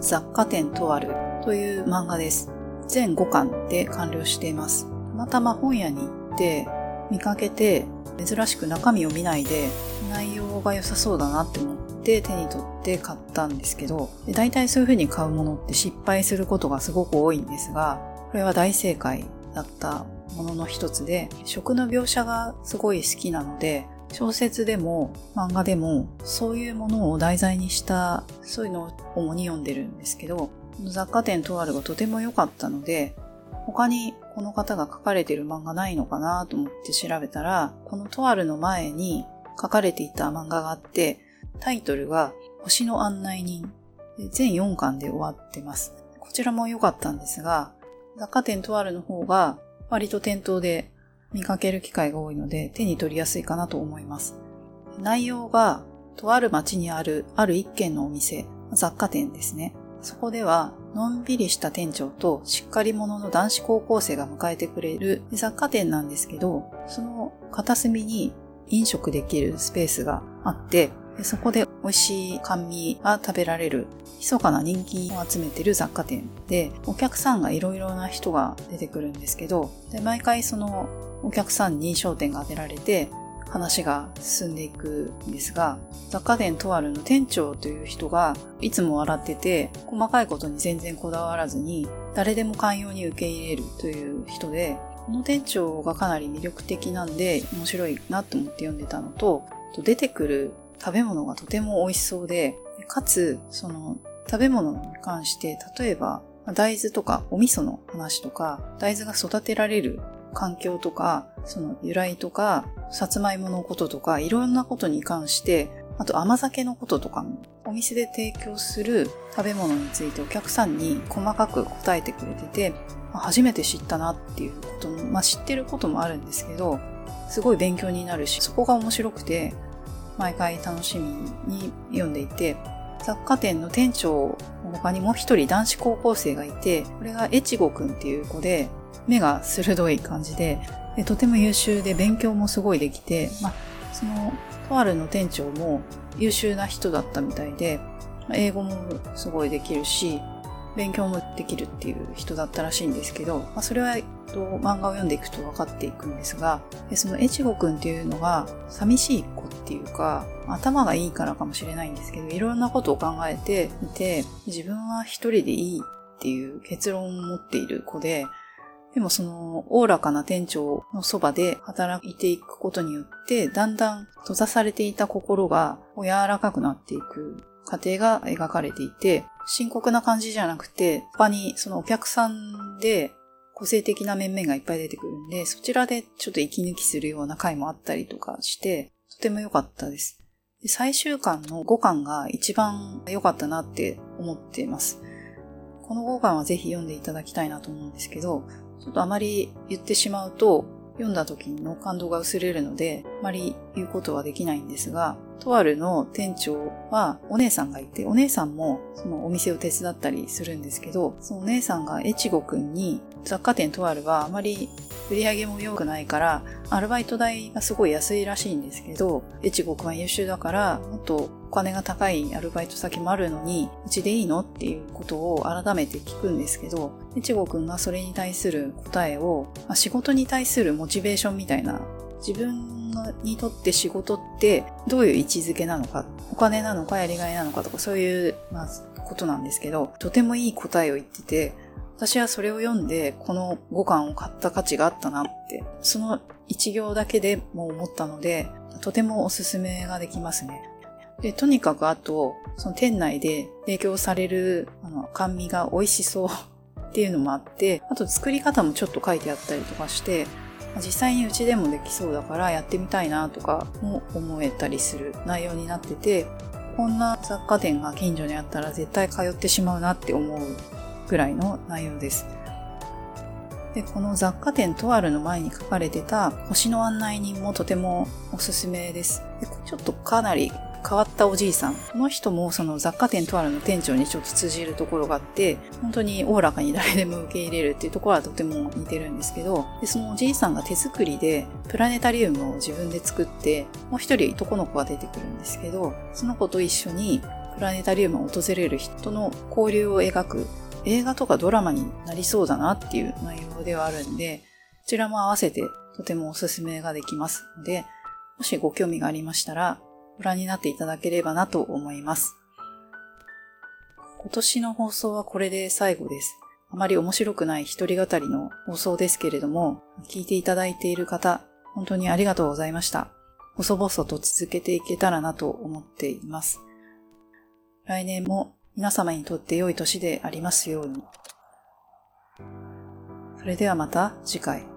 雑貨店とあるという漫画です。全5巻で完了しています。たまたま本屋に行って見かけて珍しく中身を見ないで内容が良さそうだなって思って手に取って買ったんですけど、大体そういう風に買うものって失敗することがすごく多いんですが、これは大正解だったものの一つで、食の描写がすごい好きなので、小説でも漫画でもそういうものを題材にしたそういうのを主に読んでるんですけど雑貨店とあるがとても良かったので他にこの方が書かれてる漫画ないのかなと思って調べたらこのとあるの前に書かれていた漫画があってタイトルが星の案内人。全4巻で終わってます。こちらも良かったんですが雑貨店とあるの方が割と店頭で見かける機会が多いので手に取りやすいかなと思います。内容がとある町にあるある一軒のお店、雑貨店ですね。そこでは、のんびりした店長としっかり者の男子高校生が迎えてくれる雑貨店なんですけど、その片隅に飲食できるスペースがあって、そこで美味しい甘味が食べられる密かな人気を集めてる雑貨店で、お客さんがいろいろな人が出てくるんですけど、で毎回そのお客さんに焦点が当てられて話が進んでいくんですが、雑貨店とあるの店長という人がいつも笑ってて、細かいことに全然こだわらずに、誰でも寛容に受け入れるという人で、この店長がかなり魅力的なんで面白いなと思って読んでたのと、出てくる食べ物がとても美味しそうで、かつ、その食べ物に関して、例えば大豆とかお味噌の話とか、大豆が育てられる環境とか、その由来とか、さつまいものこととか、いろんなことに関して、あと甘酒のこととかも、お店で提供する食べ物についてお客さんに細かく答えてくれてて、初めて知ったなっていうことも、まあ知ってることもあるんですけど、すごい勉強になるし、そこが面白くて、毎回楽しみに読んでいて、雑貨店の店長他にもう一人男子高校生がいて、これが越後くんっていう子で、目が鋭い感じでで、とても優秀で勉強もすごいできて、まあ、その、とあるの店長も優秀な人だったみたいで、英語もすごいできるし、勉強もできるっていう人だったらしいんですけど、まあ、それはと漫画を読んでいくと分かっていくんですが、その越後くんっていうのが寂しい子っていうか、頭がいいからかもしれないんですけど、いろんなことを考えていて、自分は一人でいいっていう結論を持っている子で、でもその、おおらかな店長のそばで働いていくことによって、だんだん閉ざされていた心が柔らかくなっていく過程が描かれていて、深刻な感じじゃなくて、他にそのお客さんで個性的な面々がいっぱい出てくるんで、そちらでちょっと息抜きするような回もあったりとかして、とても良かったです。で最終巻の5巻が一番良かったなって思っています。この5巻はぜひ読んでいただきたいなと思うんですけど、ちょっとあまり言ってしまうと、読んだ時の感動が薄れるので、あまり言うことはできないんですが、とあるの店長はお姉さんがいて、お姉さんもそのお店を手伝ったりするんですけど、そのお姉さんが越後くんに雑貨店とあるはあまり売り上げも良くないから、アルバイト代がすごい安いらしいんですけど、越後くんは優秀だから、もっとお金が高いアルバイト先もあるのに、うちでいいのっていうことを改めて聞くんですけど、越後くんがそれに対する答えを、まあ、仕事に対するモチベーションみたいな、自分にとって仕事ってどういう位置づけなのか、お金なのかやりがいなのかとかそういう、まあ、ことなんですけど、とてもいい答えを言ってて、私はそれを読んで、この5巻を買った価値があったなって、その一行だけでも思ったので、とてもおすすめができますね。で、とにかくあと、その店内で提供される、あの、甘味が美味しそうっていうのもあって、あと作り方もちょっと書いてあったりとかして、実際にうちでもできそうだからやってみたいなとかも思えたりする内容になってて、こんな雑貨店が近所にあったら絶対通ってしまうなって思うぐらいの内容です。で、この雑貨店とあるの前に書かれてた星の案内人もとてもおすすめです。でちょっとかなり変わったおじいさん。この人もその雑貨店とあるの店長にちょっと通じるところがあって、本当におおらかに誰でも受け入れるっていうところはとても似てるんですけど、でそのおじいさんが手作りでプラネタリウムを自分で作って、もう一人男の子が出てくるんですけど、その子と一緒にプラネタリウムを訪れる人の交流を描く映画とかドラマになりそうだなっていう内容ではあるんで、こちらも合わせてとてもおすすめができますので、もしご興味がありましたら、ご覧になっていただければなと思います。今年の放送はこれで最後です。あまり面白くない一人語りの放送ですけれども、聞いていただいている方、本当にありがとうございました。細々と続けていけたらなと思っています。来年も皆様にとって良い年でありますように。それではまた次回。